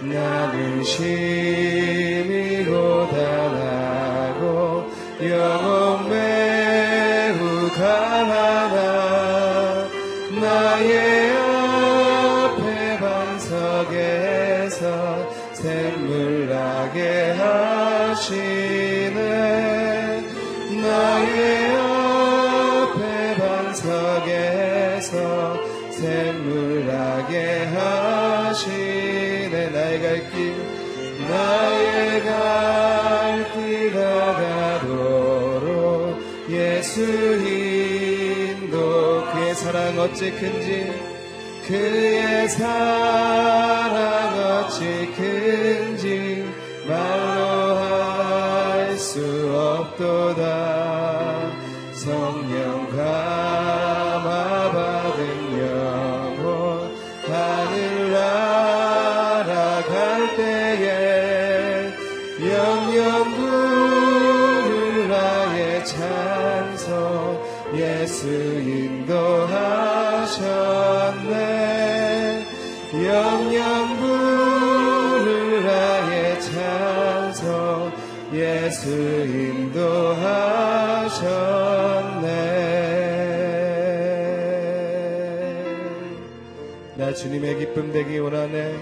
나는 심히 고단하고 영혼 매우 강하 어찌 큰지 그의 사랑 어찌 큰지 나 주님의 기쁨 되기 원하네.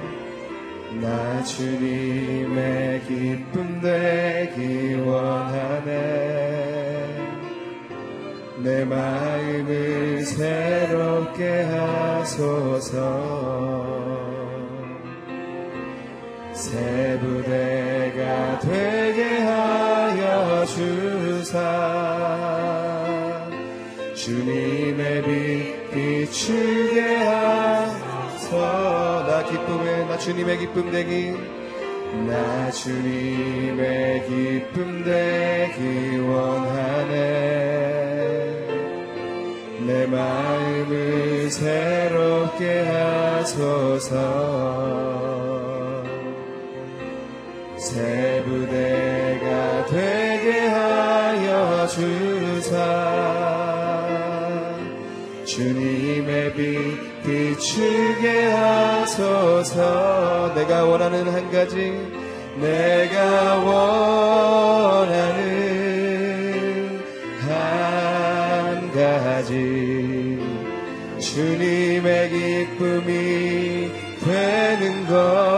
나 주님의 기쁨 되기 원하네. 내 마음을 새롭게 하소서. 새 부대가 되게 하여 주사. 주님의 빛 비추게 하소 나 기쁨에 나 주님의 기쁨 되기. 나 주님의 기쁨 되기 원하네. 내 마음을 새롭게 하소서. 새 부대가 되게 하여 주사. 주님의 빛 비추게 하소서. 내가 원하는 한 가지 내가 원하는 한 가지. 주님의 기쁨이 되는 것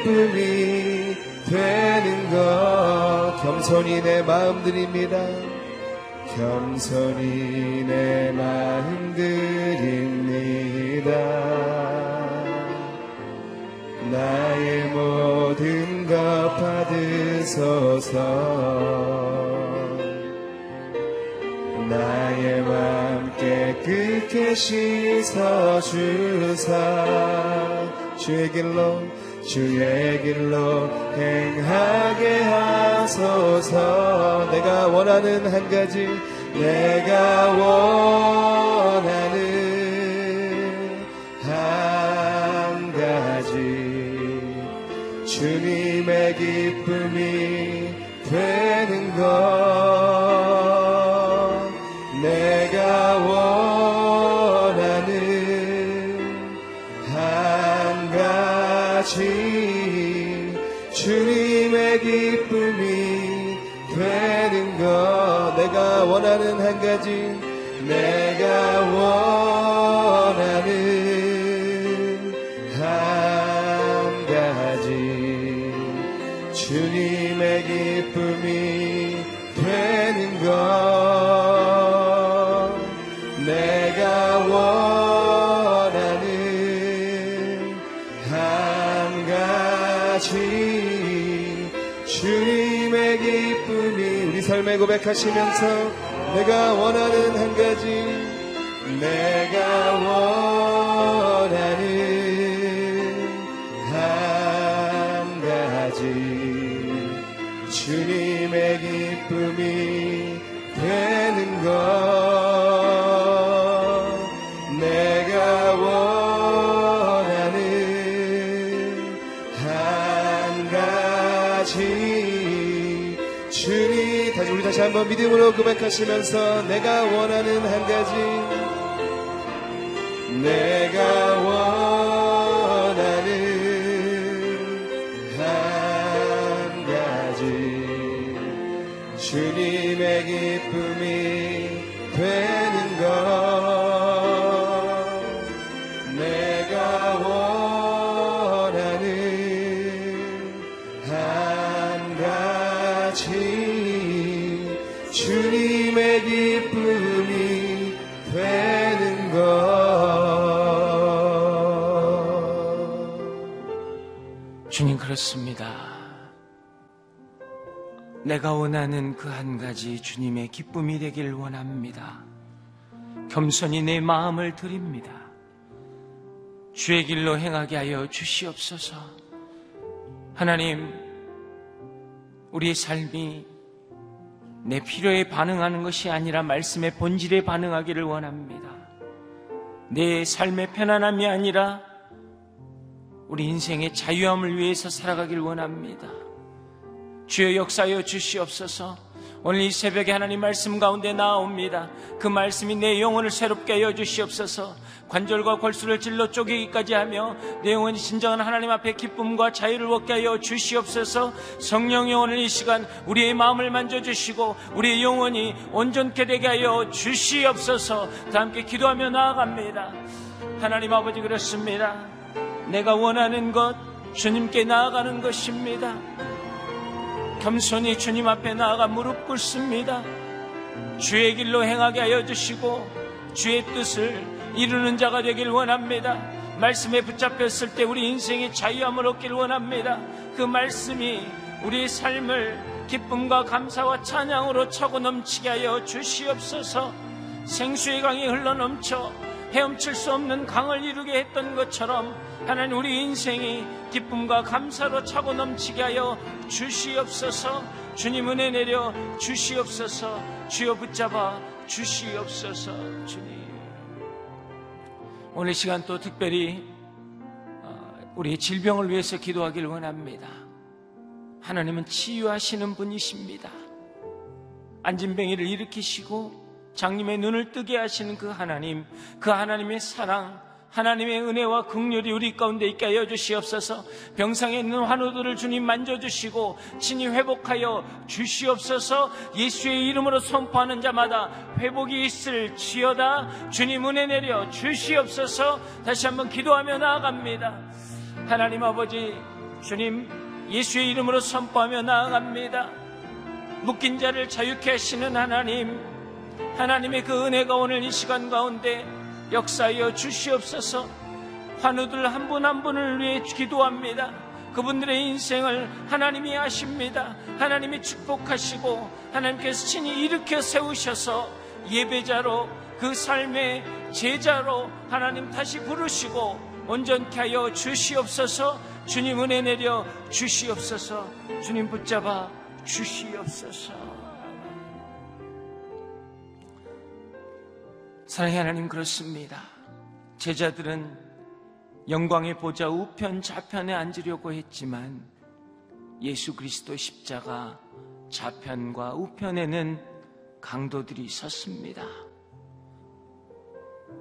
기쁨이 되는 것. 겸손히 내 마음 드립니다. 겸손히 내 마음 드립니다. 나의 모든 것 받으소서. 나의 맘 깨끗게 씻어주사. 주의 길로 주의 길로 행하게 하소서. 내가 원하는 한 가지 내가 원하는 한 가지. 주님의 기쁨이 되는 것 원하는 한 가지 내가 원하는 한 가지. 주님의 기쁨이 되는 것. 내가 원하는 한 가지. 주님의 기쁨이 우리 삶에 고백하시면서 내가 원하는 한 가지 내가 원 한번 믿음으로 고백하시면서 내가 원하는 한 가지 내 주님 그렇습니다. 내가 원하는 그 한 가지 주님의 기쁨이 되길 원합니다. 겸손히 내 마음을 드립니다. 주의 길로 행하게 하여 주시옵소서. 하나님, 우리의 삶이 내 필요에 반응하는 것이 아니라 말씀의 본질에 반응하기를 원합니다. 내 삶의 편안함이 아니라 우리 인생의 자유함을 위해서 살아가길 원합니다. 주여 역사여 주시옵소서. 오늘 이 새벽에 하나님 말씀 가운데 나옵니다. 그 말씀이 내 영혼을 새롭게 하여 주시옵소서. 관절과 골수를 찔러 쪼개기까지 하며 내 영혼이 진정한 하나님 앞에 기쁨과 자유를 얻게 하여 주시옵소서. 성령이 오늘 이 시간 우리의 마음을 만져 주시고 우리의 영혼이 온전케 되게 하여 주시옵소서. 다 함께 기도하며 나아갑니다. 하나님 아버지 그렇습니다. 내가 원하는 것 주님께 나아가는 것입니다. 겸손히 주님 앞에 나아가 무릎 꿇습니다. 주의 길로 행하게 하여 주시고 주의 뜻을 이루는 자가 되길 원합니다. 말씀에 붙잡혔을 때 우리 인생의 자유함을 얻길 원합니다. 그 말씀이 우리의 삶을 기쁨과 감사와 찬양으로 차고 넘치게 하여 주시옵소서. 생수의 강이 흘러넘쳐 헤엄칠 수 없는 강을 이루게 했던 것처럼 하나님 우리 인생이 기쁨과 감사로 차고 넘치게 하여 주시옵소서. 주님 은혜 내려 주시옵소서. 주여 붙잡아 주시옵소서 주님. 오늘 시간 또 특별히 어, 우리 질병을 위해서 기도하길 원합니다. 하나님은 치유하시는 분이십니다. 안진뱅이를 일으키시고 장님의 눈을 뜨게 하시는 그 하나님, 그 하나님의 사랑, 하나님의 은혜와 긍휼이 우리 가운데 있게 하여 주시옵소서. 병상에 있는 환우들을 주님 만져주시고 친히 회복하여 주시옵소서. 예수의 이름으로 선포하는 자마다 회복이 있을 지어다. 주님 은혜 내려 주시옵소서. 다시 한번 기도하며 나아갑니다. 하나님 아버지, 주님 예수의 이름으로 선포하며 나아갑니다. 묶인 자를 자유케 하시는 하나님, 하나님의 그 은혜가 오늘 이 시간 가운데 역사하여 주시옵소서 환우들 한분한 분을 위해 기도합니다. 그분들의 인생을 하나님이 아십니다. 하나님이 축복하시고 하나님께서 친히 일으켜 세우셔서 예배자로 그 삶의 제자로 하나님 다시 부르시고 온전케 하여 주시옵소서 주님 은혜 내려 주시옵소서 주님 붙잡아 주시옵소서 사랑의 하나님 그렇습니다. 제자들은 영광의 보좌 우편 좌편에 앉으려고 했지만 예수 그리스도 십자가 좌편과 우편에는 강도들이 섰습니다.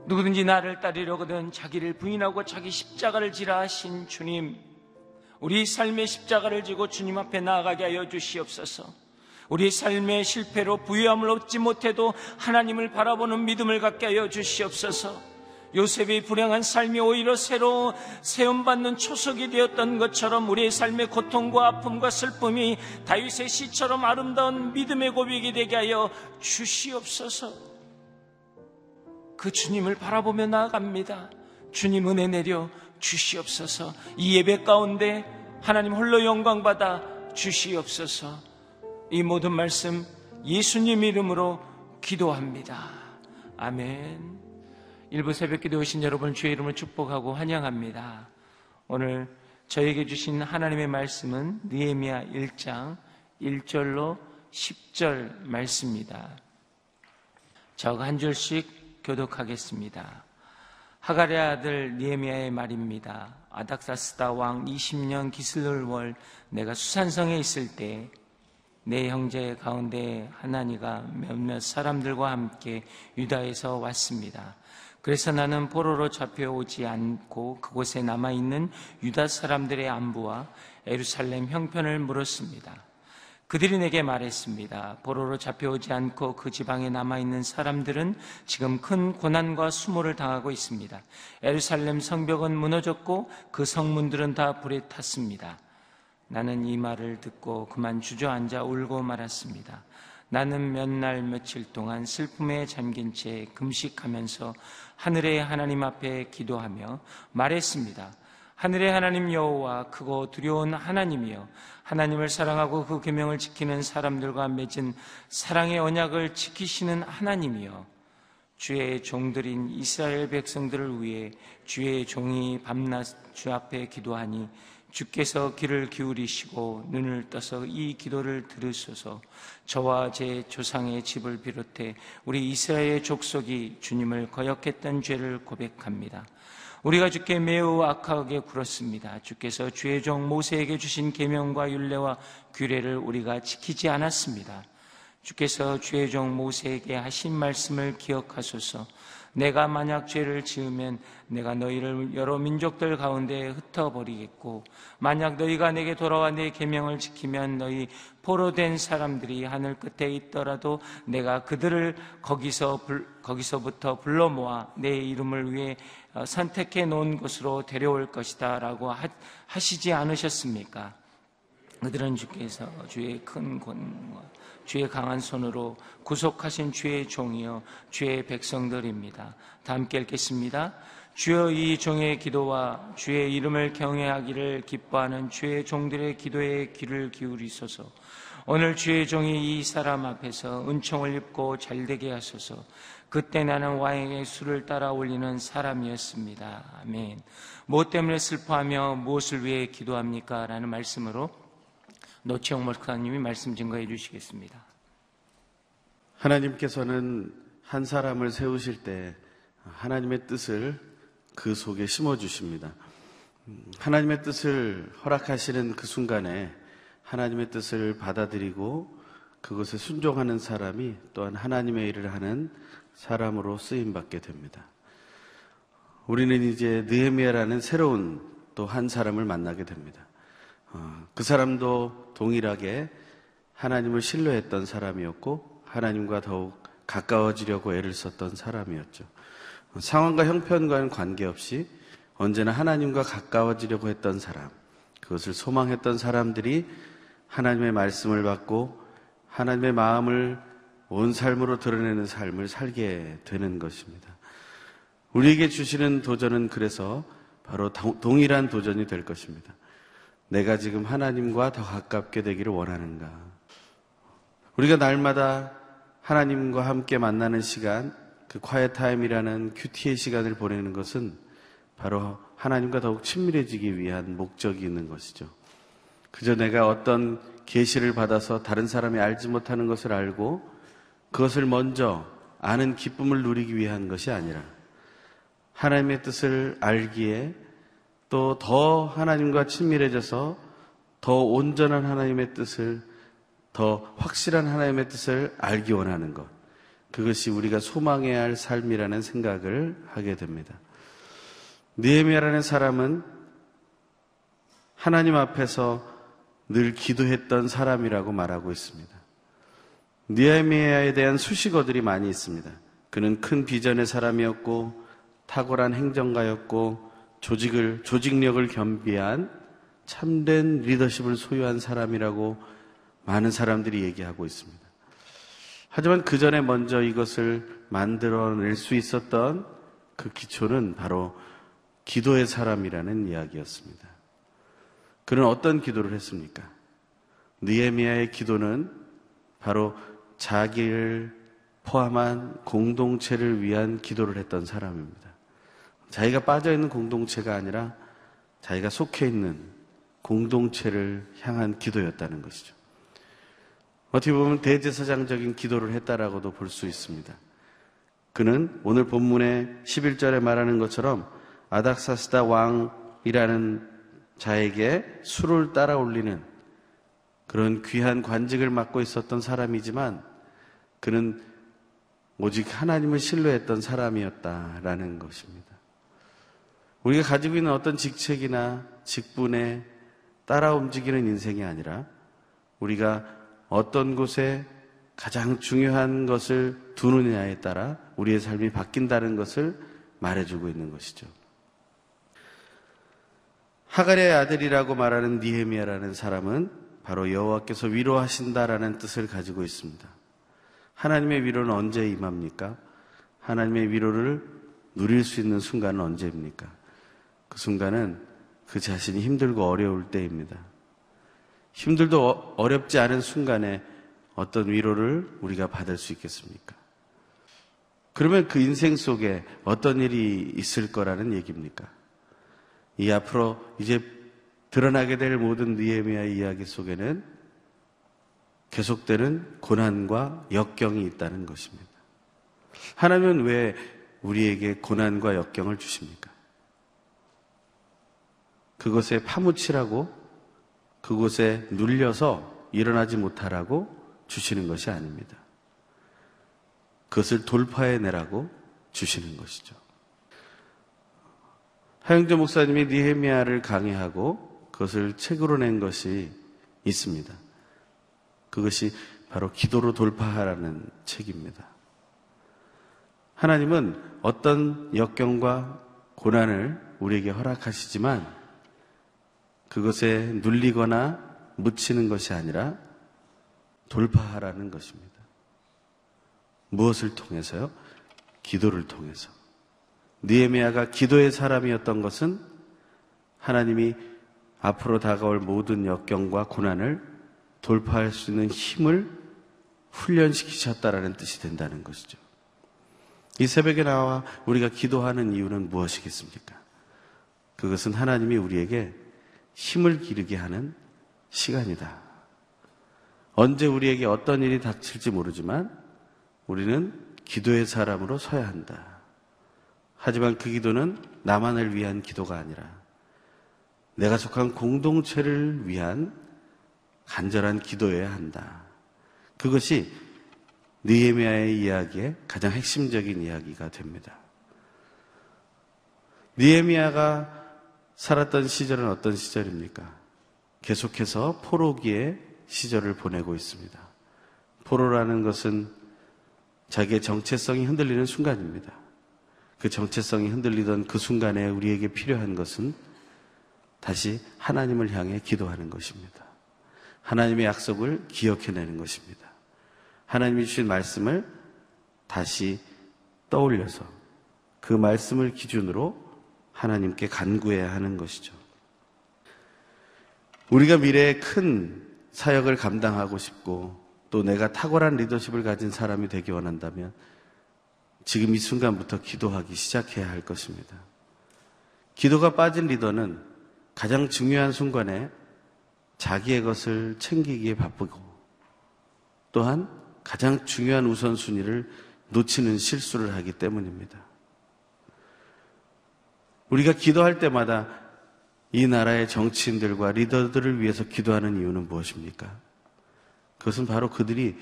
누구든지 나를 따르려거든 자기를 부인하고 자기 십자가를 지라 하신 주님, 우리 삶의 십자가를 지고 주님 앞에 나아가게 하여 주시옵소서. 우리 삶의 실패로 부유함을 얻지 못해도 하나님을 바라보는 믿음을 갖게 하여 주시옵소서. 요셉이 불행한 삶이 오히려 새로 세움받는 초석이 되었던 것처럼 우리의 삶의 고통과 아픔과 슬픔이 다윗의 시처럼 아름다운 믿음의 고백이 되게 하여 주시옵소서. 그 주님을 바라보며 나아갑니다. 주님 은혜 내려 주시옵소서. 이 예배 가운데 하나님 홀로 영광 받아 주시옵소서. 이 모든 말씀 예수님 이름으로 기도합니다. 아멘. 일부 새벽 기도 오신 여러분 주의 이름을 축복하고 환영합니다. 오늘 저에게 주신 하나님의 말씀은 느헤미야 1장 1절로 10절 말씀입니다. 저가 한 줄씩 교독하겠습니다. 하갈의 아들 니에미아의 말입니다. 아닥사스다 왕 20년 기슬월월 내가 수산성에 있을 때 내 형제 가운데 하나니가 몇몇 사람들과 함께 유다에서 왔습니다. 그래서 나는 포로로 잡혀오지 않고 그곳에 남아있는 유다 사람들의 안부와 에루살렘 형편을 물었습니다. 그들이 내게 말했습니다. 포로로 잡혀오지 않고 그 지방에 남아있는 사람들은 지금 큰 고난과 수모를 당하고 있습니다. 에루살렘 성벽은 무너졌고 그 성문들은 다 불에 탔습니다. 나는 이 말을 듣고 그만 주저앉아 울고 말았습니다. 나는 몇 날 며칠 동안 슬픔에 잠긴 채 금식하면서 하늘의 하나님 앞에 기도하며 말했습니다. 하늘의 하나님 여호와 크고 두려운 하나님이여 하나님을 사랑하고 그 계명을 지키는 사람들과 맺은 사랑의 언약을 지키시는 하나님이여 주의 종들인 이스라엘 백성들을 위해 주의 종이 밤낮 주 앞에 기도하니 주께서 귀를 기울이시고 눈을 떠서 이 기도를 들으소서 저와 제 조상의 집을 비롯해 우리 이스라엘 족속이 주님을 거역했던 죄를 고백합니다. 우리가 주께 매우 악하게 굴었습니다. 주께서 주의 종 모세에게 주신 계명과 율례와 규례를 우리가 지키지 않았습니다. 주께서 주의 종 모세에게 하신 말씀을 기억하소서. 내가 만약 죄를 지으면 내가 너희를 여러 민족들 가운데 흩어버리겠고 만약 너희가 내게 돌아와 내 계명을 지키면 너희 포로된 사람들이 하늘 끝에 있더라도 내가 그들을 거기서 거기서부터 불러 모아 내 이름을 위해 어, 선택해 놓은 곳으로 데려올 것이다라고 하시지 않으셨습니까? 그들은 주께서 주의 큰 권과 주의 강한 손으로 구속하신 주의 종이요 주의 백성들입니다. 다 함께 읽겠습니다. 주여 이 종의 기도와 주의 이름을 경외하기를 기뻐하는 주의 종들의 기도에 귀를 기울이소서. 오늘 주의 종이 이 사람 앞에서 은총을 입고 잘되게 하소서. 그때 나는 와인의 술을 따라 올리는 사람이었습니다. 아멘. 무엇 때문에 슬퍼하며 무엇을 위해 기도합니까? 라는 말씀으로 노치영 목사님이 말씀 증거해 주시겠습니다. 하나님께서는 한 사람을 세우실 때 하나님의 뜻을 그 속에 심어 주십니다. 하나님의 뜻을 허락하시는 그 순간에 하나님의 뜻을 받아들이고 그것에 순종하는 사람이 또한 하나님의 일을 하는 사람으로 쓰임 받게 됩니다. 우리는 이제 느헤미야라는 새로운 또 한 사람을 만나게 됩니다. 어, 그 사람도 동일하게 하나님을 신뢰했던 사람이었고 하나님과 더욱 가까워지려고 애를 썼던 사람이었죠. 상황과 형편과는 관계없이 언제나 하나님과 가까워지려고 했던 사람, 그것을 소망했던 사람들이 하나님의 말씀을 받고 하나님의 마음을 온 삶으로 드러내는 삶을 살게 되는 것입니다. 우리에게 주시는 도전은 그래서 바로 동일한 도전이 될 것입니다. 내가 지금 하나님과 더 가깝게 되기를 원하는가? 우리가 날마다 하나님과 함께 만나는 시간, 그 quiet time이라는 큐티의 시간을 보내는 것은 바로 하나님과 더욱 친밀해지기 위한 목적이 있는 것이죠. 그저 내가 어떤 계시를 받아서 다른 사람이 알지 못하는 것을 알고 그것을 먼저 아는 기쁨을 누리기 위한 것이 아니라 하나님의 뜻을 알기에 또 더 하나님과 친밀해져서 더 온전한 하나님의 뜻을 더 확실한 하나님의 뜻을 알기 원하는 것. 그것이 우리가 소망해야 할 삶이라는 생각을 하게 됩니다. 느헤미야라는 사람은 하나님 앞에서 늘 기도했던 사람이라고 말하고 있습니다. 니에미아에 대한 수식어들이 많이 있습니다. 그는 큰 비전의 사람이었고 탁월한 행정가였고 조직을 조직력을 겸비한 참된 리더십을 소유한 사람이라고 많은 사람들이 얘기하고 있습니다. 하지만 그 전에 먼저 이것을 만들어낼 수 있었던 그 기초는 바로 기도의 사람이라는 이야기였습니다. 그는 어떤 기도를 했습니까? 느에미아의 기도는 바로 자기를 포함한 공동체를 위한 기도를 했던 사람입니다. 자기가 빠져 있는 공동체가 아니라 자기가 속해 있는 공동체를 향한 기도였다는 것이죠. 어떻게 보면 대제사장적인 기도를 했다라고도 볼 수 있습니다. 그는 오늘 본문의 11절에 말하는 것처럼 아닥사스다 왕이라는 자에게 술을 따라 올리는 그런 귀한 관직을 맡고 있었던 사람이지만 그는 오직 하나님을 신뢰했던 사람이었다라는 것입니다. 우리가 가지고 있는 어떤 직책이나 직분에 따라 움직이는 인생이 아니라 우리가 어떤 곳에 가장 중요한 것을 두느냐에 따라 우리의 삶이 바뀐다는 것을 말해주고 있는 것이죠. 하갈의 아들이라고 말하는 니헤미야라는 사람은 바로 여호와께서 위로하신다라는 뜻을 가지고 있습니다. 하나님의 위로는 언제 임합니까? 하나님의 위로를 누릴 수 있는 순간은 언제입니까? 그 순간은 그 자신이 힘들고 어려울 때입니다. 힘들도 어, 어렵지 않은 순간에 어떤 위로를 우리가 받을 수 있겠습니까? 그러면 그 인생 속에 어떤 일이 있을 거라는 얘기입니까? 이 앞으로 이제 드러나게 될 모든 니에미아 이야기 속에는 계속되는 고난과 역경이 있다는 것입니다. 하나님은 왜 우리에게 고난과 역경을 주십니까? 그것에 파묻히라고 그곳에 눌려서 일어나지 못하라고 주시는 것이 아닙니다. 그것을 돌파해내라고 주시는 것이죠. 하영조 목사님이 니헤미아를 강의하고 그것을 책으로 낸 것이 있습니다. 그것이 바로 기도로 돌파하라는 책입니다. 하나님은 어떤 역경과 고난을 우리에게 허락하시지만 그것에 눌리거나 묻히는 것이 아니라 돌파하라는 것입니다. 무엇을 통해서요? 기도를 통해서. 니에미아가 기도의 사람이었던 것은 하나님이 앞으로 다가올 모든 역경과 고난을 돌파할 수 있는 힘을 훈련시키셨다라는 뜻이 된다는 것이죠. 이 새벽에 나와 우리가 기도하는 이유는 무엇이겠습니까? 그것은 하나님이 우리에게 힘을 기르게 하는 시간이다. 언제 우리에게 어떤 일이 닥칠지 모르지만 우리는 기도의 사람으로 서야 한다. 하지만 그 기도는 나만을 위한 기도가 아니라 내가 속한 공동체를 위한 간절한 기도여야 한다. 그것이 니에미아의 이야기의 가장 핵심적인 이야기가 됩니다. 니에미아가 살았던 시절은 어떤 시절입니까? 계속해서 포로기의 시절을 보내고 있습니다. 포로라는 것은 자기의 정체성이 흔들리는 순간입니다. 그 정체성이 흔들리던 그 순간에 우리에게 필요한 것은 다시 하나님을 향해 기도하는 것입니다. 하나님의 약속을 기억해내는 것입니다. 하나님이 주신 말씀을 다시 떠올려서 그 말씀을 기준으로 하나님께 간구해야 하는 것이죠. 우리가 미래에 큰 사역을 감당하고 싶고 또 내가 탁월한 리더십을 가진 사람이 되기 원한다면 지금 이 순간부터 기도하기 시작해야 할 것입니다. 기도가 빠진 리더는 가장 중요한 순간에 자기의 것을 챙기기에 바쁘고 또한 가장 중요한 우선순위를 놓치는 실수를 하기 때문입니다. 우리가 기도할 때마다 이 나라의 정치인들과 리더들을 위해서 기도하는 이유는 무엇입니까? 그것은 바로 그들이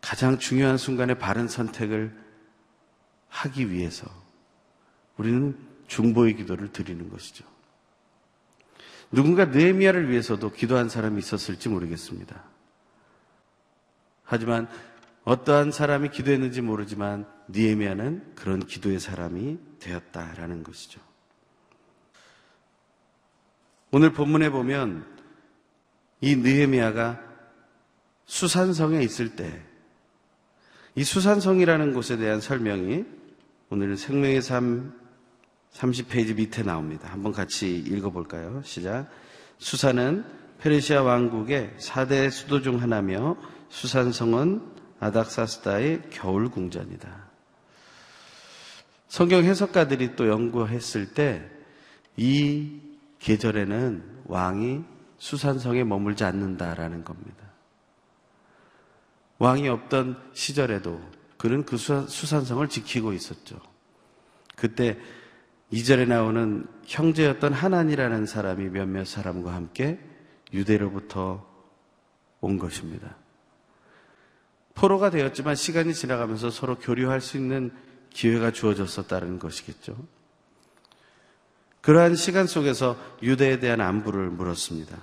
가장 중요한 순간에 바른 선택을 하기 위해서 우리는 중보의 기도를 드리는 것이죠. 누군가 느헤미야를 위해서도 기도한 사람이 있었을지 모르겠습니다. 하지만 어떠한 사람이 기도했는지 모르지만 니에미아는 그런 기도의 사람이 되었다라는 것이죠. 오늘 본문에 보면 이 느헤미야가 수산성에 있을 때 이 수산성이라는 곳에 대한 설명이 오늘 생명의 삶 30페이지 밑에 나옵니다. 한번 같이 읽어볼까요? 시작. 수산은 페르시아 왕국의 4대 수도 중 하나며 수산성은 아닥사스다의 겨울 궁전이다. 성경 해석가들이 또 연구했을 때 이 계절에는 왕이 수산성에 머물지 않는다라는 겁니다. 왕이 없던 시절에도 그는 그 수산성을 지키고 있었죠. 그때 이절에 나오는 형제였던 하난이라는 사람이 몇몇 사람과 함께 유대로부터 온 것입니다. 포로가 되었지만 시간이 지나가면서 서로 교류할 수 있는 기회가 주어졌었다는 것이겠죠. 그러한 시간 속에서 유대에 대한 안부를 물었습니다.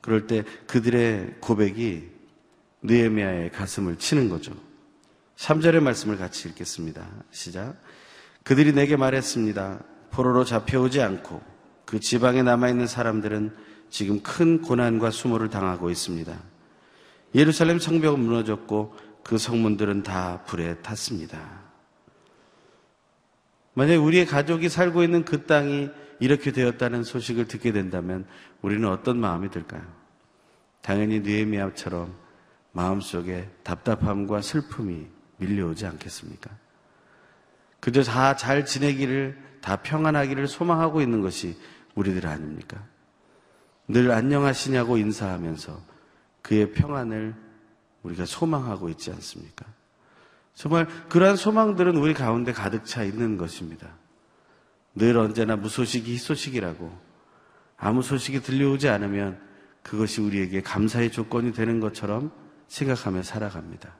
그럴 때 그들의 고백이 느에미아의 가슴을 치는 거죠. 3절의 말씀을 같이 읽겠습니다. 시작. 그들이 내게 말했습니다. 포로로 잡혀오지 않고 그 지방에 남아있는 사람들은 지금 큰 고난과 수모를 당하고 있습니다. 예루살렘 성벽은 무너졌고 그 성문들은 다 불에 탔습니다. 만약 우리의 가족이 살고 있는 그 땅이 이렇게 되었다는 소식을 듣게 된다면 우리는 어떤 마음이 들까요? 당연히 느헤미야처럼 마음속에 답답함과 슬픔이 밀려오지 않겠습니까? 그저 다 잘 지내기를, 다 평안하기를 소망하고 있는 것이 우리들 아닙니까? 늘 안녕하시냐고 인사하면서 그의 평안을 우리가 소망하고 있지 않습니까? 정말 그러한 소망들은 우리 가운데 가득 차 있는 것입니다. 늘 언제나 무소식이 희소식이라고 아무 소식이 들려오지 않으면 그것이 우리에게 감사의 조건이 되는 것처럼 생각하며 살아갑니다.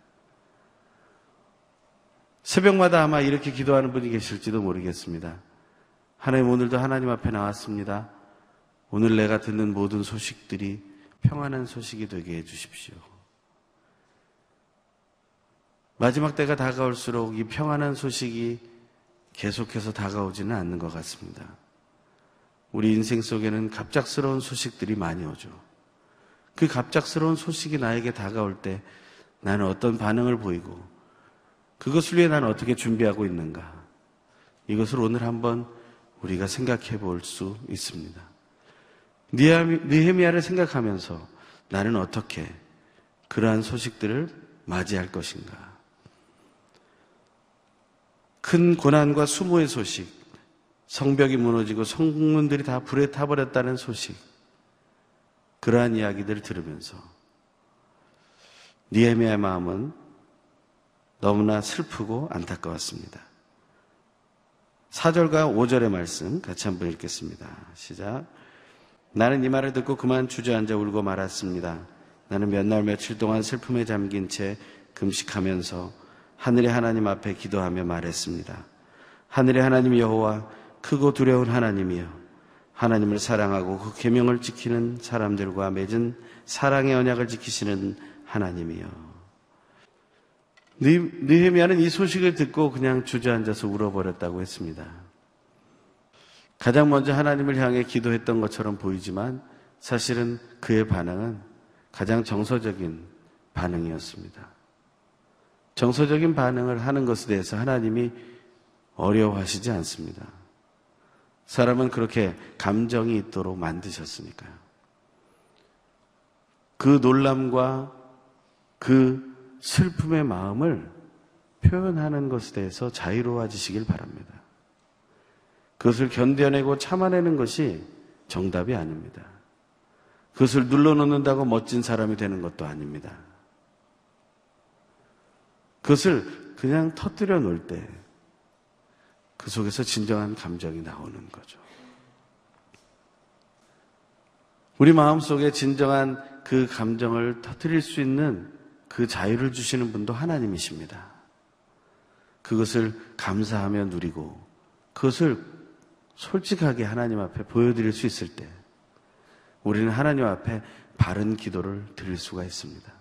새벽마다 아마 이렇게 기도하는 분이 계실지도 모르겠습니다. 하나님 오늘도 하나님 앞에 나왔습니다. 오늘 내가 듣는 모든 소식들이 평안한 소식이 되게 해주십시오. 마지막 때가 다가올수록 이 평안한 소식이 계속해서 다가오지는 않는 것 같습니다. 우리 인생 속에는 갑작스러운 소식들이 많이 오죠. 그 갑작스러운 소식이 나에게 다가올 때 나는 어떤 반응을 보이고 그것을 위해 나는 어떻게 준비하고 있는가? 이것을 오늘 한번 우리가 생각해 볼 수 있습니다. 니헤미야를 생각하면서 나는 어떻게 그러한 소식들을 맞이할 것인가? 큰 고난과 수모의 소식, 성벽이 무너지고 성문들이 다 불에 타버렸다는 소식, 그러한 이야기들을 들으면서 니에미아의 마음은 너무나 슬프고 안타까웠습니다. 4절과 5절의 말씀 같이 한번 읽겠습니다. 시작. 나는 이 말을 듣고 그만 주저앉아 울고 말았습니다. 나는 몇 날 며칠 동안 슬픔에 잠긴 채 금식하면서 하늘의 하나님 앞에 기도하며 말했습니다. 하늘의 하나님 여호와 크고 두려운 하나님이여 하나님을 사랑하고 그 계명을 지키는 사람들과 맺은 사랑의 언약을 지키시는 하나님이여 느헤미야는 이 소식을 듣고 그냥 주저앉아서 울어버렸다고 했습니다. 가장 먼저 하나님을 향해 기도했던 것처럼 보이지만 사실은 그의 반응은 가장 정서적인 반응이었습니다. 정서적인 반응을 하는 것에 대해서 하나님이 어려워하시지 않습니다. 사람은 그렇게 감정이 있도록 만드셨으니까요. 그 놀람과 그 슬픔의 마음을 표현하는 것에 대해서 자유로워지시길 바랍니다. 그것을 견뎌내고 참아내는 것이 정답이 아닙니다. 그것을 눌러놓는다고 멋진 사람이 되는 것도 아닙니다. 그것을 그냥 터뜨려 놓을 때 그 속에서 진정한 감정이 나오는 거죠. 우리 마음 속에 진정한 그 감정을 터뜨릴 수 있는 그 자유를 주시는 분도 하나님이십니다. 그것을 감사하며 누리고 그것을 솔직하게 하나님 앞에 보여드릴 수 있을 때 우리는 하나님 앞에 바른 기도를 드릴 수가 있습니다.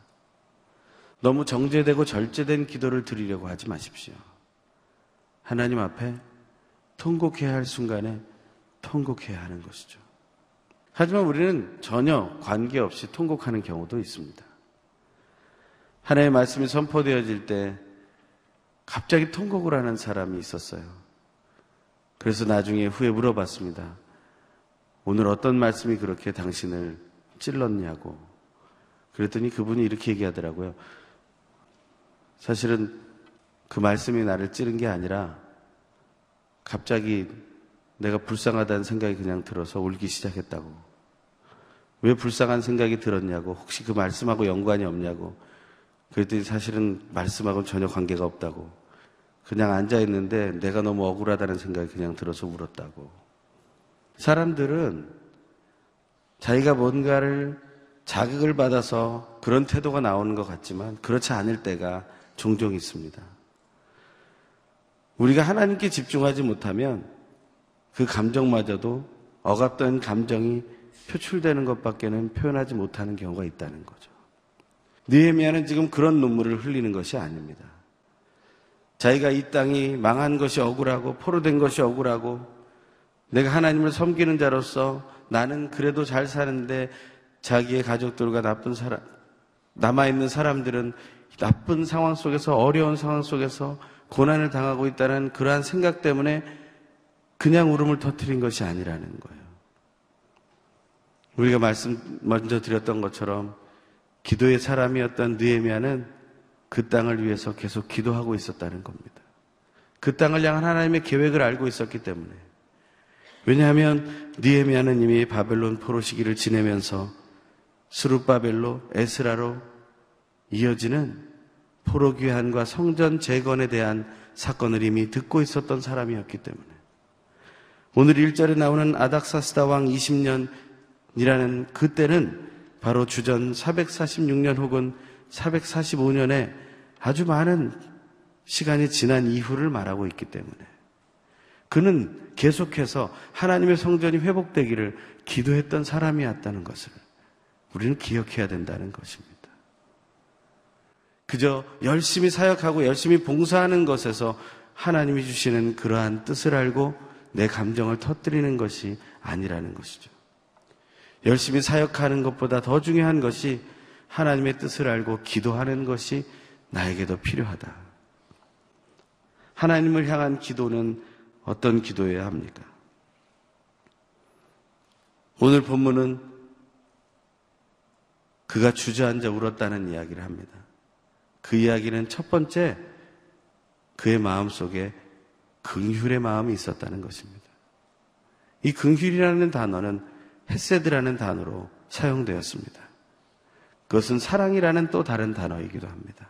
너무 정제되고 절제된 기도를 드리려고 하지 마십시오. 하나님 앞에 통곡해야 할 순간에 통곡해야 하는 것이죠. 하지만 우리는 전혀 관계없이 통곡하는 경우도 있습니다. 하나님의 말씀이 선포되어질 때 갑자기 통곡을 하는 사람이 있었어요. 그래서 나중에 후에 물어봤습니다. 오늘 어떤 말씀이 그렇게 당신을 찔렀냐고. 그랬더니 그분이 이렇게 얘기하더라고요. 사실은 그 말씀이 나를 찌른 게 아니라 갑자기 내가 불쌍하다는 생각이 그냥 들어서 울기 시작했다고. 왜 불쌍한 생각이 들었냐고. 혹시 그 말씀하고 연관이 없냐고. 그랬더니 사실은 말씀하고는 전혀 관계가 없다고. 그냥 앉아있는데 내가 너무 억울하다는 생각이 그냥 들어서 울었다고. 사람들은 자기가 뭔가를 자극을 받아서 그런 태도가 나오는 것 같지만 그렇지 않을 때가 종종 있습니다. 우리가 하나님께 집중하지 못하면 그 감정마저도 억압된 감정이 표출되는 것밖에는 표현하지 못하는 경우가 있다는 거죠. 느헤미야는 지금 그런 눈물을 흘리는 것이 아닙니다. 자기가 이 땅이 망한 것이 억울하고 포로된 것이 억울하고 내가 하나님을 섬기는 자로서 나는 그래도 잘 사는데 자기의 가족들과 나쁜 사람 남아 있는 사람들은 나쁜 상황 속에서 어려운 상황 속에서 고난을 당하고 있다는 그러한 생각 때문에 그냥 울음을 터뜨린 것이 아니라는 거예요. 우리가 말씀 먼저 드렸던 것처럼 기도의 사람이었던 느헤미야는 그 땅을 위해서 계속 기도하고 있었다는 겁니다. 그 땅을 향한 하나님의 계획을 알고 있었기 때문에 왜냐하면 느헤미야는 이미 바벨론 포로 시기를 지내면서 스룹바벨로 에스라로 이어지는 포로 귀환과 성전 재건에 대한 사건을 이미 듣고 있었던 사람이었기 때문에 오늘 1절에 나오는 아닥사스다 왕 20년이라는 그때는 바로 주전 446년 혹은 445년에 아주 많은 시간이 지난 이후를 말하고 있기 때문에 그는 계속해서 하나님의 성전이 회복되기를 기도했던 사람이었다는 것을 우리는 기억해야 된다는 것입니다. 그저 열심히 사역하고 열심히 봉사하는 것에서 하나님이 주시는 그러한 뜻을 알고 내 감정을 터뜨리는 것이 아니라는 것이죠. 열심히 사역하는 것보다 더 중요한 것이 하나님의 뜻을 알고 기도하는 것이 나에게도 필요하다. 하나님을 향한 기도는 어떤 기도여야 합니까? 오늘 본문은 그가 주저앉아 울었다는 이야기를 합니다. 그 이야기는 첫 번째 그의 마음 속에 긍휼의 마음이 있었다는 것입니다. 이 긍휼이라는 단어는 헤세드라는 단어로 사용되었습니다. 그것은 사랑이라는 또 다른 단어이기도 합니다.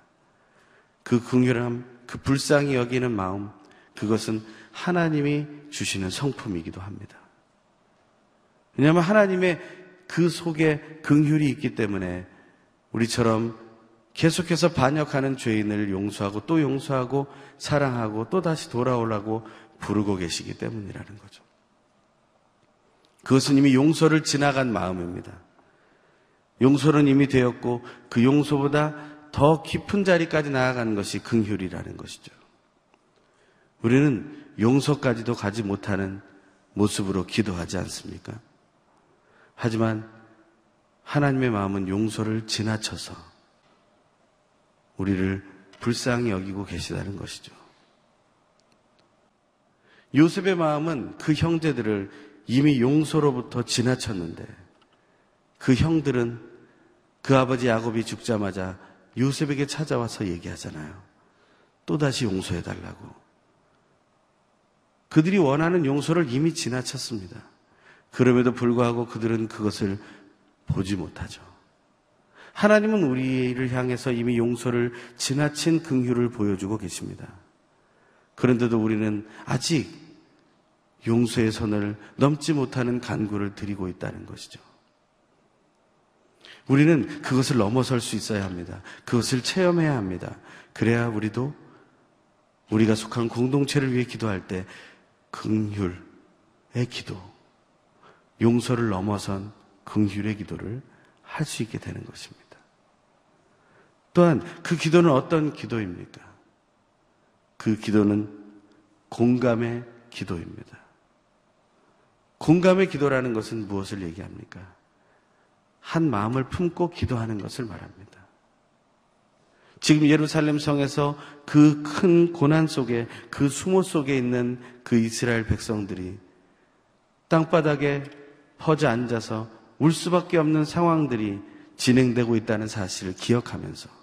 그 긍휼함, 그 불쌍히 여기는 마음, 그것은 하나님이 주시는 성품이기도 합니다. 왜냐하면 하나님의 그 속에 긍휼이 있기 때문에 우리처럼 계속해서 반역하는 죄인을 용서하고 또 용서하고 사랑하고 또 다시 돌아오라고 부르고 계시기 때문이라는 거죠. 그것은 이미 용서를 지나간 마음입니다. 용서는 이미 되었고 그 용서보다 더 깊은 자리까지 나아가는 것이 긍휼이라는 것이죠. 우리는 용서까지도 가지 못하는 모습으로 기도하지 않습니까? 하지만 하나님의 마음은 용서를 지나쳐서 우리를 불쌍히 여기고 계시다는 것이죠. 요셉의 마음은 그 형제들을 이미 용서로부터 지나쳤는데 그 형들은 그 아버지 야곱이 죽자마자 요셉에게 찾아와서 얘기하잖아요. 또다시 용서해달라고. 그들이 원하는 용서를 이미 지나쳤습니다. 그럼에도 불구하고 그들은 그것을 보지 못하죠. 하나님은 우리를 향해서 이미 용서를 지나친 긍휼을 보여주고 계십니다. 그런데도 우리는 아직 용서의 선을 넘지 못하는 간구를 드리고 있다는 것이죠. 우리는 그것을 넘어설 수 있어야 합니다. 그것을 체험해야 합니다. 그래야 우리도 우리가 속한 공동체를 위해 기도할 때 긍휼의 기도, 용서를 넘어선 긍휼의 기도를 할 수 있게 되는 것입니다. 또한 그 기도는 어떤 기도입니까? 그 기도는 공감의 기도입니다. 공감의 기도라는 것은 무엇을 얘기합니까? 한 마음을 품고 기도하는 것을 말합니다. 지금 예루살렘 성에서 그 큰 고난 속에 그 수모 속에 있는 그 이스라엘 백성들이 땅바닥에 퍼져 앉아서 울 수밖에 없는 상황들이 진행되고 있다는 사실을 기억하면서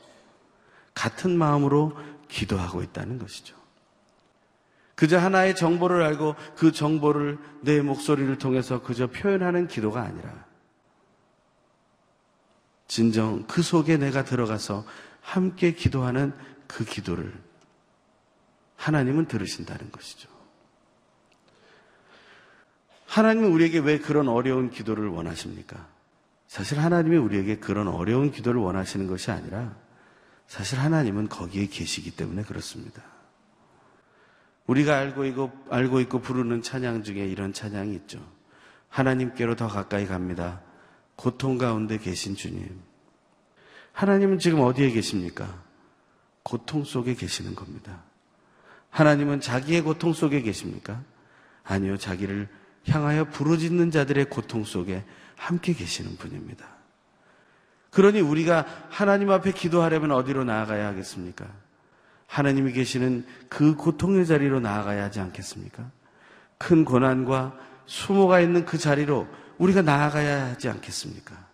같은 마음으로 기도하고 있다는 것이죠. 그저 하나의 정보를 알고 그 정보를 내 목소리를 통해서 그저 표현하는 기도가 아니라 진정 그 속에 내가 들어가서 함께 기도하는 그 기도를 하나님은 들으신다는 것이죠. 하나님은 우리에게 왜 그런 어려운 기도를 원하십니까? 사실 하나님이 우리에게 그런 어려운 기도를 원하시는 것이 아니라 사실 하나님은 거기에 계시기 때문에 그렇습니다. 우리가 알고 있고, 알고 있고 부르는 찬양 중에 이런 찬양이 있죠. 하나님께로 더 가까이 갑니다. 고통 가운데 계신 주님. 하나님은 지금 어디에 계십니까? 고통 속에 계시는 겁니다. 하나님은 자기의 고통 속에 계십니까? 아니요, 자기를 향하여 부르짖는 자들의 고통 속에 함께 계시는 분입니다. 그러니 우리가 하나님 앞에 기도하려면 어디로 나아가야 하겠습니까? 하나님이 계시는 그 고통의 자리로 나아가야 하지 않겠습니까? 큰 고난과 수모가 있는 그 자리로 우리가 나아가야 하지 않겠습니까?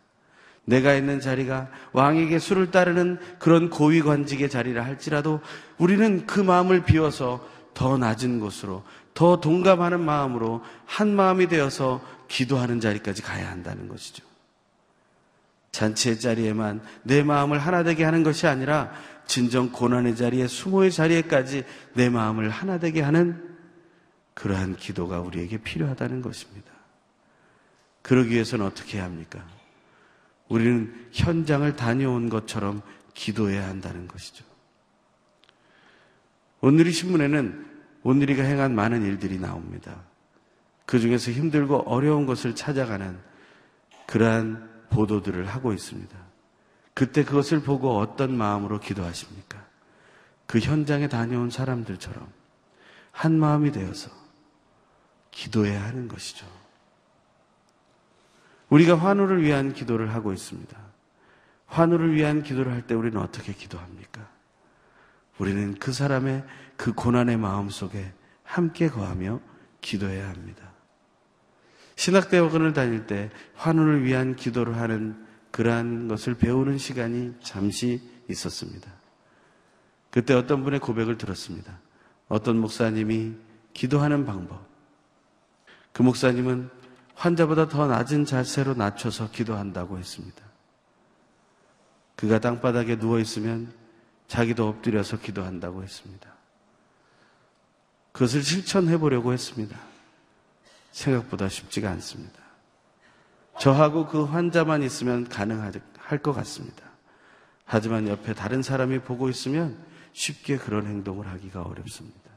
내가 있는 자리가 왕에게 술을 따르는 그런 고위 관직의 자리라 할지라도 우리는 그 마음을 비워서 더 낮은 곳으로 더 동감하는 마음으로 한 마음이 되어서 기도하는 자리까지 가야 한다는 것이죠. 잔치의 자리에만 내 마음을 하나 되게 하는 것이 아니라 진정 고난의 자리에 수모의 자리에까지 내 마음을 하나 되게 하는 그러한 기도가 우리에게 필요하다는 것입니다. 그러기 위해서는 어떻게 해야 합니까? 우리는 현장을 다녀온 것처럼 기도해야 한다는 것이죠. 오늘의 신문에는 오늘이가 행한 많은 일들이 나옵니다. 그 중에서 힘들고 어려운 것을 찾아가는 그러한 보도들을 하고 있습니다. 그때 그것을 보고 어떤 마음으로 기도하십니까? 그 현장에 다녀온 사람들처럼 한 마음이 되어서 기도해야 하는 것이죠. 우리가 환우를 위한 기도를 하고 있습니다. 환우를 위한 기도를 할 때 우리는 어떻게 기도합니까? 우리는 그 사람의 그 고난의 마음 속에 함께 거하며 기도해야 합니다. 신학대학원을 다닐 때 환우를 위한 기도를 하는 그러한 것을 배우는 시간이 잠시 있었습니다. 그때 어떤 분의 고백을 들었습니다. 어떤 목사님이 기도하는 방법. 그 목사님은 환자보다 더 낮은 자세로 낮춰서 기도한다고 했습니다. 그가 땅바닥에 누워 있으면 자기도 엎드려서 기도한다고 했습니다. 그것을 실천해 보려고 했습니다. 생각보다 쉽지가 않습니다. 저하고 그 환자만 있으면 가능할 것 같습니다. 하지만 옆에 다른 사람이 보고 있으면 쉽게 그런 행동을 하기가 어렵습니다.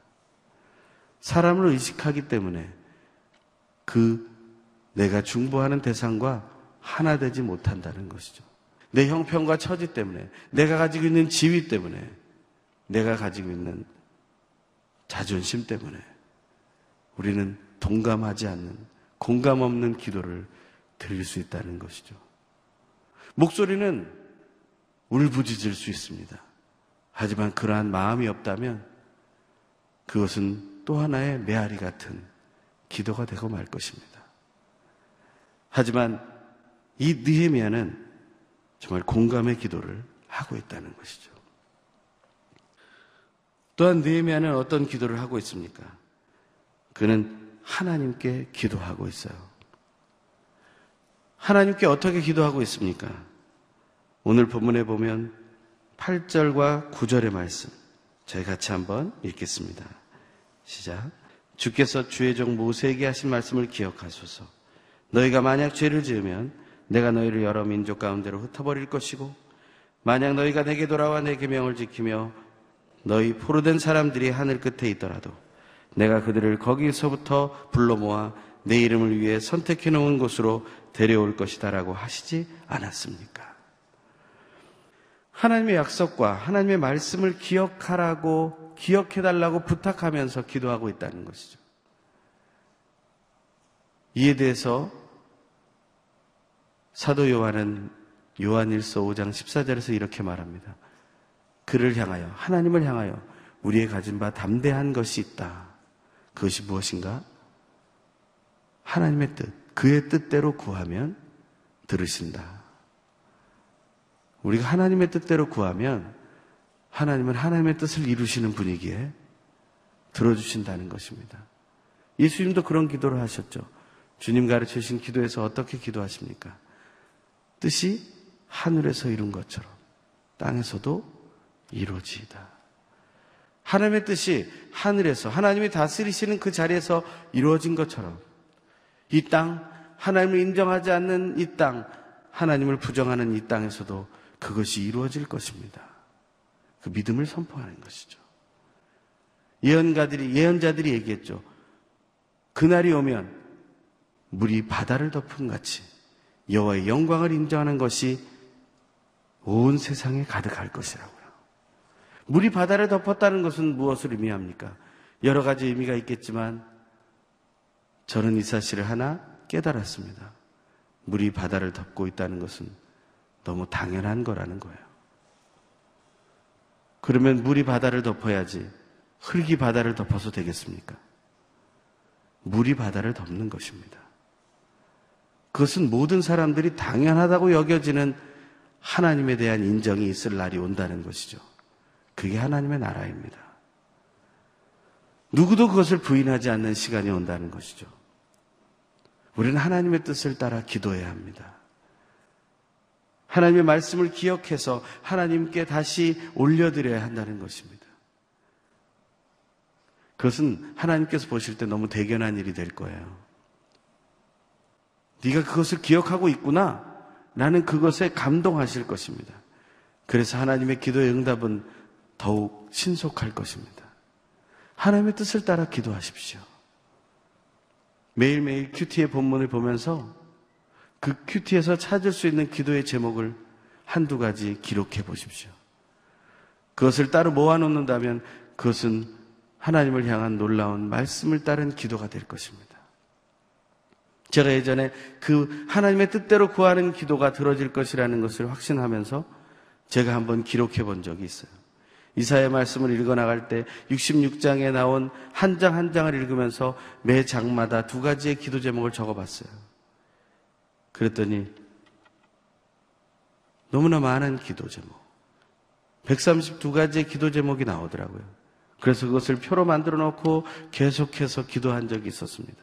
사람을 의식하기 때문에 그 내가 중보하는 대상과 하나 되지 못한다는 것이죠. 내 형편과 처지 때문에, 내가 가지고 있는 지위 때문에, 내가 가지고 있는 자존심 때문에 우리는 동감하지 않는 공감 없는 기도를 드릴 수 있다는 것이죠. 목소리는 울부짖을 수 있습니다. 하지만 그러한 마음이 없다면 그것은 또 하나의 메아리 같은 기도가 되고 말 것입니다. 하지만 이 느헤미야는 정말 공감의 기도를 하고 있다는 것이죠. 또한 느헤미야는 어떤 기도를 하고 있습니까? 그는 하나님께 기도하고 있어요. 하나님께 어떻게 기도하고 있습니까? 오늘 본문에 보면 8절과 9절의 말씀 저희 같이 한번 읽겠습니다. 시작. 주께서 주의 종 모세에게 하신 말씀을 기억하소서. 너희가 만약 죄를 지으면 내가 너희를 여러 민족 가운데로 흩어버릴 것이고 만약 너희가 내게 돌아와 내 계명을 지키며 너희 포로된 사람들이 하늘 끝에 있더라도 내가 그들을 거기서부터 불러 모아 내 이름을 위해 선택해 놓은 곳으로 데려올 것이다라고 하시지 않았습니까? 하나님의 약속과 하나님의 말씀을 기억하라고 기억해 달라고 부탁하면서 기도하고 있다는 것이죠. 이에 대해서 사도 요한은 요한일서 5장 14절에서 이렇게 말합니다. 그를 향하여 하나님을 향하여 우리의 가진 바 담대한 것이 있다. 그것이 무엇인가? 하나님의 뜻, 그의 뜻대로 구하면 들으신다. 우리가 하나님의 뜻대로 구하면 하나님은 하나님의 뜻을 이루시는 분위기에 들어주신다는 것입니다. 예수님도 그런 기도를 하셨죠. 주님 가르쳐 주신 기도에서 어떻게 기도하십니까? 뜻이 하늘에서 이룬 것처럼 땅에서도 이루어지이다. 하나님의 뜻이 하늘에서 하나님이 다스리시는 그 자리에서 이루어진 것처럼 이 땅, 하나님을 인정하지 않는 이 땅, 하나님을 부정하는 이 땅에서도 그것이 이루어질 것입니다. 그 믿음을 선포하는 것이죠. 예언가들이, 예언자들이 얘기했죠. 그날이 오면 물이 바다를 덮은 같이 여호와의 영광을 인정하는 것이 온 세상에 가득할 것이라고요. 물이 바다를 덮었다는 것은 무엇을 의미합니까? 여러 가지 의미가 있겠지만 저는 이 사실을 하나 깨달았습니다. 물이 바다를 덮고 있다는 것은 너무 당연한 거라는 거예요. 그러면 물이 바다를 덮어야지 흙이 바다를 덮어서 되겠습니까? 물이 바다를 덮는 것입니다. 그것은 모든 사람들이 당연하다고 여겨지는 하나님에 대한 인정이 있을 날이 온다는 것이죠. 그게 하나님의 나라입니다. 누구도 그것을 부인하지 않는 시간이 온다는 것이죠. 우리는 하나님의 뜻을 따라 기도해야 합니다. 하나님의 말씀을 기억해서 하나님께 다시 올려드려야 한다는 것입니다. 그것은 하나님께서 보실 때 너무 대견한 일이 될 거예요. 네가 그것을 기억하고 있구나. 나는 그것에 감동하실 것입니다. 그래서 하나님의 기도의 응답은 더욱 신속할 것입니다. 하나님의 뜻을 따라 기도하십시오. 매일매일 큐티의 본문을 보면서 그 큐티에서 찾을 수 있는 기도의 제목을 한두 가지 기록해 보십시오. 그것을 따로 모아놓는다면 그것은 하나님을 향한 놀라운 말씀을 따른 기도가 될 것입니다. 제가 예전에 그 하나님의 뜻대로 구하는 기도가 들어질 것이라는 것을 확신하면서 제가 한번 기록해 본 적이 있어요. 이사의 말씀을 읽어 나갈 때 66장에 나온 한장한 장을 읽으면서 매 장마다 두 가지의 기도 제목을 적어 봤어요. 그랬더니 너무나 많은 기도 제목. 132가지의 기도 제목이 나오더라고요. 그래서 그것을 표로 만들어 놓고 계속해서 기도한 적이 있었습니다.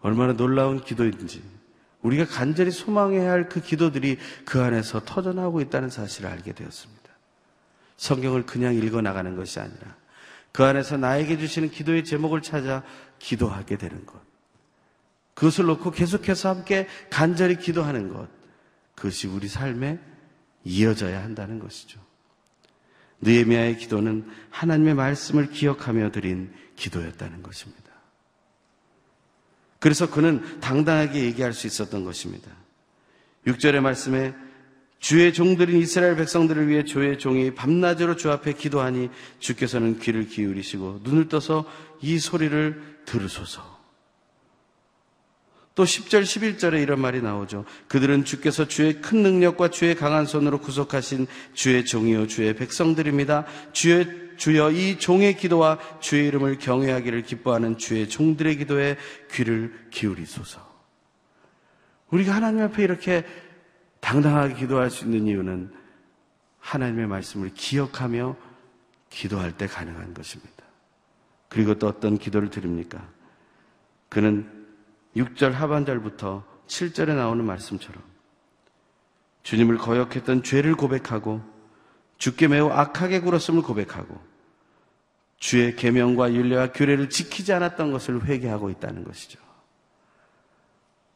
얼마나 놀라운 기도인지 우리가 간절히 소망해야 할 그 기도들이 그 안에서 터져나오고 있다는 사실을 알게 되었습니다. 성경을 그냥 읽어 나가는 것이 아니라 그 안에서 나에게 주시는 기도의 제목을 찾아 기도하게 되는 것. 그것을 놓고 계속해서 함께 간절히 기도하는 것. 그것이 우리 삶에 이어져야 한다는 것이죠. 느에미아의 기도는 하나님의 말씀을 기억하며 드린 기도였다는 것입니다. 그래서 그는 당당하게 얘기할 수 있었던 것입니다. 6절의 말씀에 주의 종들인 이스라엘 백성들을 위해 주의 종이 밤낮으로 주 앞에 기도하니 주께서는 귀를 기울이시고 눈을 떠서 이 소리를 들으소서. 또 10절, 11절에 이런 말이 나오죠. 그들은 주께서 주의 큰 능력과 주의 강한 손으로 구속하신 주의 종이요, 주의 백성들입니다. 주의, 주여 이 종의 기도와 주의 이름을 경외하기를 기뻐하는 주의 종들의 기도에 귀를 기울이소서. 우리가 하나님 앞에 이렇게 당당하게 기도할 수 있는 이유는 하나님의 말씀을 기억하며 기도할 때 가능한 것입니다. 그리고 또 어떤 기도를 드립니까? 그는 6절 하반절부터 7절에 나오는 말씀처럼 주님을 거역했던 죄를 고백하고 주께 매우 악하게 굴었음을 고백하고 주의 계명과 윤례와 규례를 지키지 않았던 것을 회개하고 있다는 것이죠.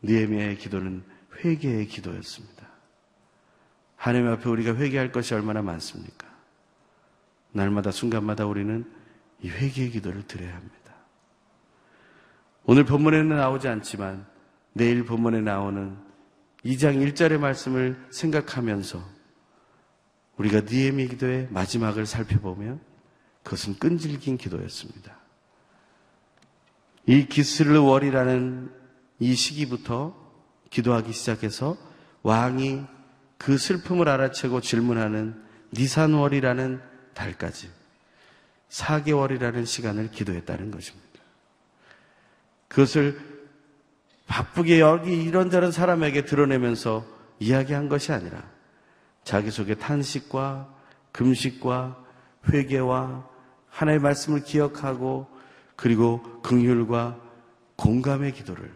니에미아의 기도는 회개의 기도였습니다. 하나님 앞에 우리가 회개할 것이 얼마나 많습니까? 날마다 순간마다 우리는 이 회개의 기도를 드려야 합니다. 오늘 본문에는 나오지 않지만 내일 본문에 나오는 2장 1절의 말씀을 생각하면서 우리가 니에미 기도의 마지막을 살펴보면 그것은 끈질긴 기도였습니다. 이 기스르월이라는 이 시기부터 기도하기 시작해서 왕이 그 슬픔을 알아채고 질문하는 니산월이라는 달까지 4개월이라는 시간을 기도했다는 것입니다. 그것을 바쁘게 여기 이런저런 사람에게 드러내면서 이야기한 것이 아니라 자기 속에 탄식과 금식과 회개와 하나의 말씀을 기억하고 그리고 긍휼과 공감의 기도를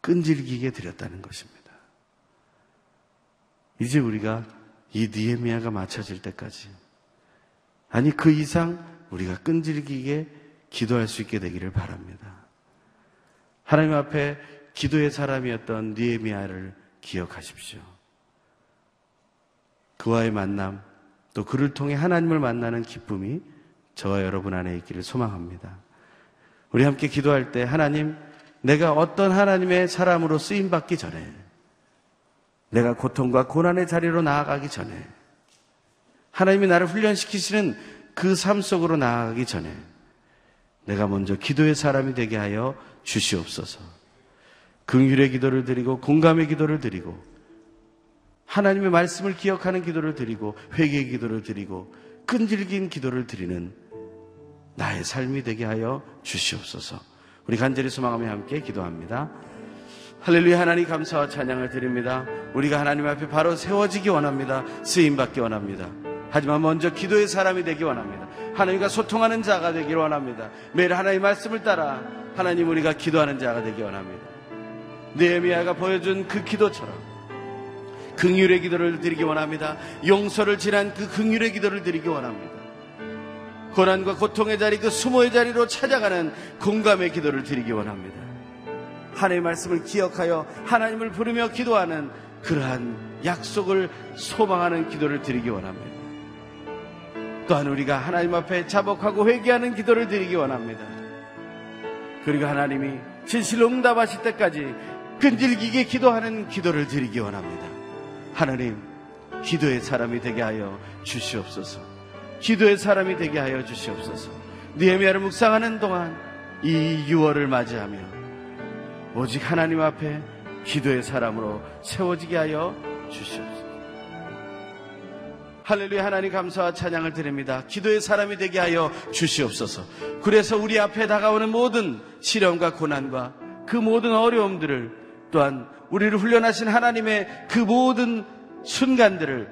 끈질기게 드렸다는 것입니다. 이제 우리가 이 니에미아가 맞춰질 때까지 아니 그 이상 우리가 끈질기게 기도할 수 있게 되기를 바랍니다. 하나님 앞에 기도의 사람이었던 니에미아를 기억하십시오. 그와의 만남, 또 그를 통해 하나님을 만나는 기쁨이 저와 여러분 안에 있기를 소망합니다. 우리 함께 기도할 때 하나님, 내가 어떤 하나님의 사람으로 쓰임 받기 전에, 내가 고통과 고난의 자리로 나아가기 전에, 하나님이 나를 훈련시키시는 그 삶 속으로 나아가기 전에, 내가 먼저 기도의 사람이 되게 하여 주시옵소서. 긍휼의 기도를 드리고 공감의 기도를 드리고 하나님의 말씀을 기억하는 기도를 드리고 회개의 기도를 드리고 끈질긴 기도를 드리는 나의 삶이 되게 하여 주시옵소서. 우리 간절히 소망하며 함께 기도합니다. 할렐루야 하나님 감사와 찬양을 드립니다. 우리가 하나님 앞에 바로 세워지기 원합니다. 쓰임 받기 원합니다. 하지만 먼저 기도의 사람이 되기 원합니다. 하나님과 소통하는 자가 되기 원합니다. 매일 하나님의 말씀을 따라 하나님 우리가 기도하는 자가 되기 원합니다. 느헤미야가 보여준 그 기도처럼 긍휼의 기도를 드리기 원합니다. 용서를 지난 그 긍휼의 기도를 드리기 원합니다. 고난과 고통의 자리, 그 수모의 자리로 찾아가는 공감의 기도를 드리기 원합니다. 하나님의 말씀을 기억하여 하나님을 부르며 기도하는 그러한 약속을 소망하는 기도를 드리기 원합니다. 또한 우리가 하나님 앞에 자복하고 회개하는 기도를 드리기 원합니다. 그리고 하나님이 진실로 응답하실 때까지 끈질기게 기도하는 기도를 드리기 원합니다. 하나님, 기도의 사람이 되게 하여 주시옵소서. 기도의 사람이 되게 하여 주시옵소서. 니에미아를 묵상하는 동안 이 6월을 맞이하며 오직 하나님 앞에 기도의 사람으로 세워지게 하여 주시옵소서. 할렐루야 하나님 감사와 찬양을 드립니다. 기도의 사람이 되게 하여 주시옵소서. 그래서 우리 앞에 다가오는 모든 시련과 고난과 그 모든 어려움들을 또한 우리를 훈련하신 하나님의 그 모든 순간들을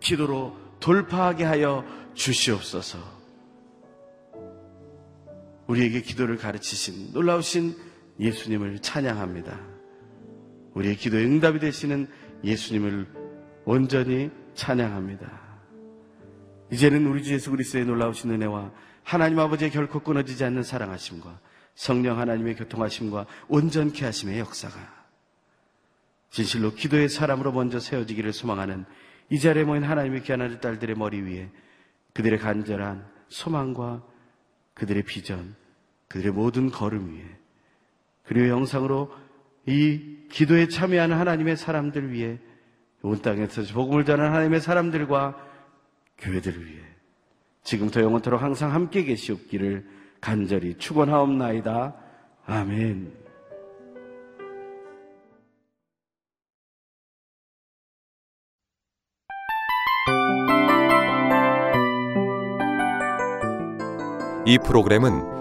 기도로 돌파하게 하여 주시옵소서. 우리에게 기도를 가르치신 놀라우신 예수님을 찬양합니다. 우리의 기도의 응답이 되시는 예수님을 온전히 찬양합니다. 이제는 우리 주 예수 그리스도의 놀라우신 은혜와 하나님 아버지의 결코 끊어지지 않는 사랑하심과 성령 하나님의 교통하심과 온전케 하심의 역사가 진실로 기도의 사람으로 먼저 세워지기를 소망하는 이 자리에 모인 하나님의 귀한 아들 딸들의 머리 위에 그들의 간절한 소망과 그들의 비전, 그들의 모든 걸음 위에 그리고 영상으로 이 기도에 참여하는 하나님의 사람들 위해 온 땅에서 복음을 전하는 하나님의 사람들과 교회들을 위해 지금부터 영원토록 항상 함께 계시옵기를 간절히 축원하옵나이다. 아멘. 이 프로그램은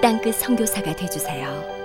땅끝 선교사가 되주세요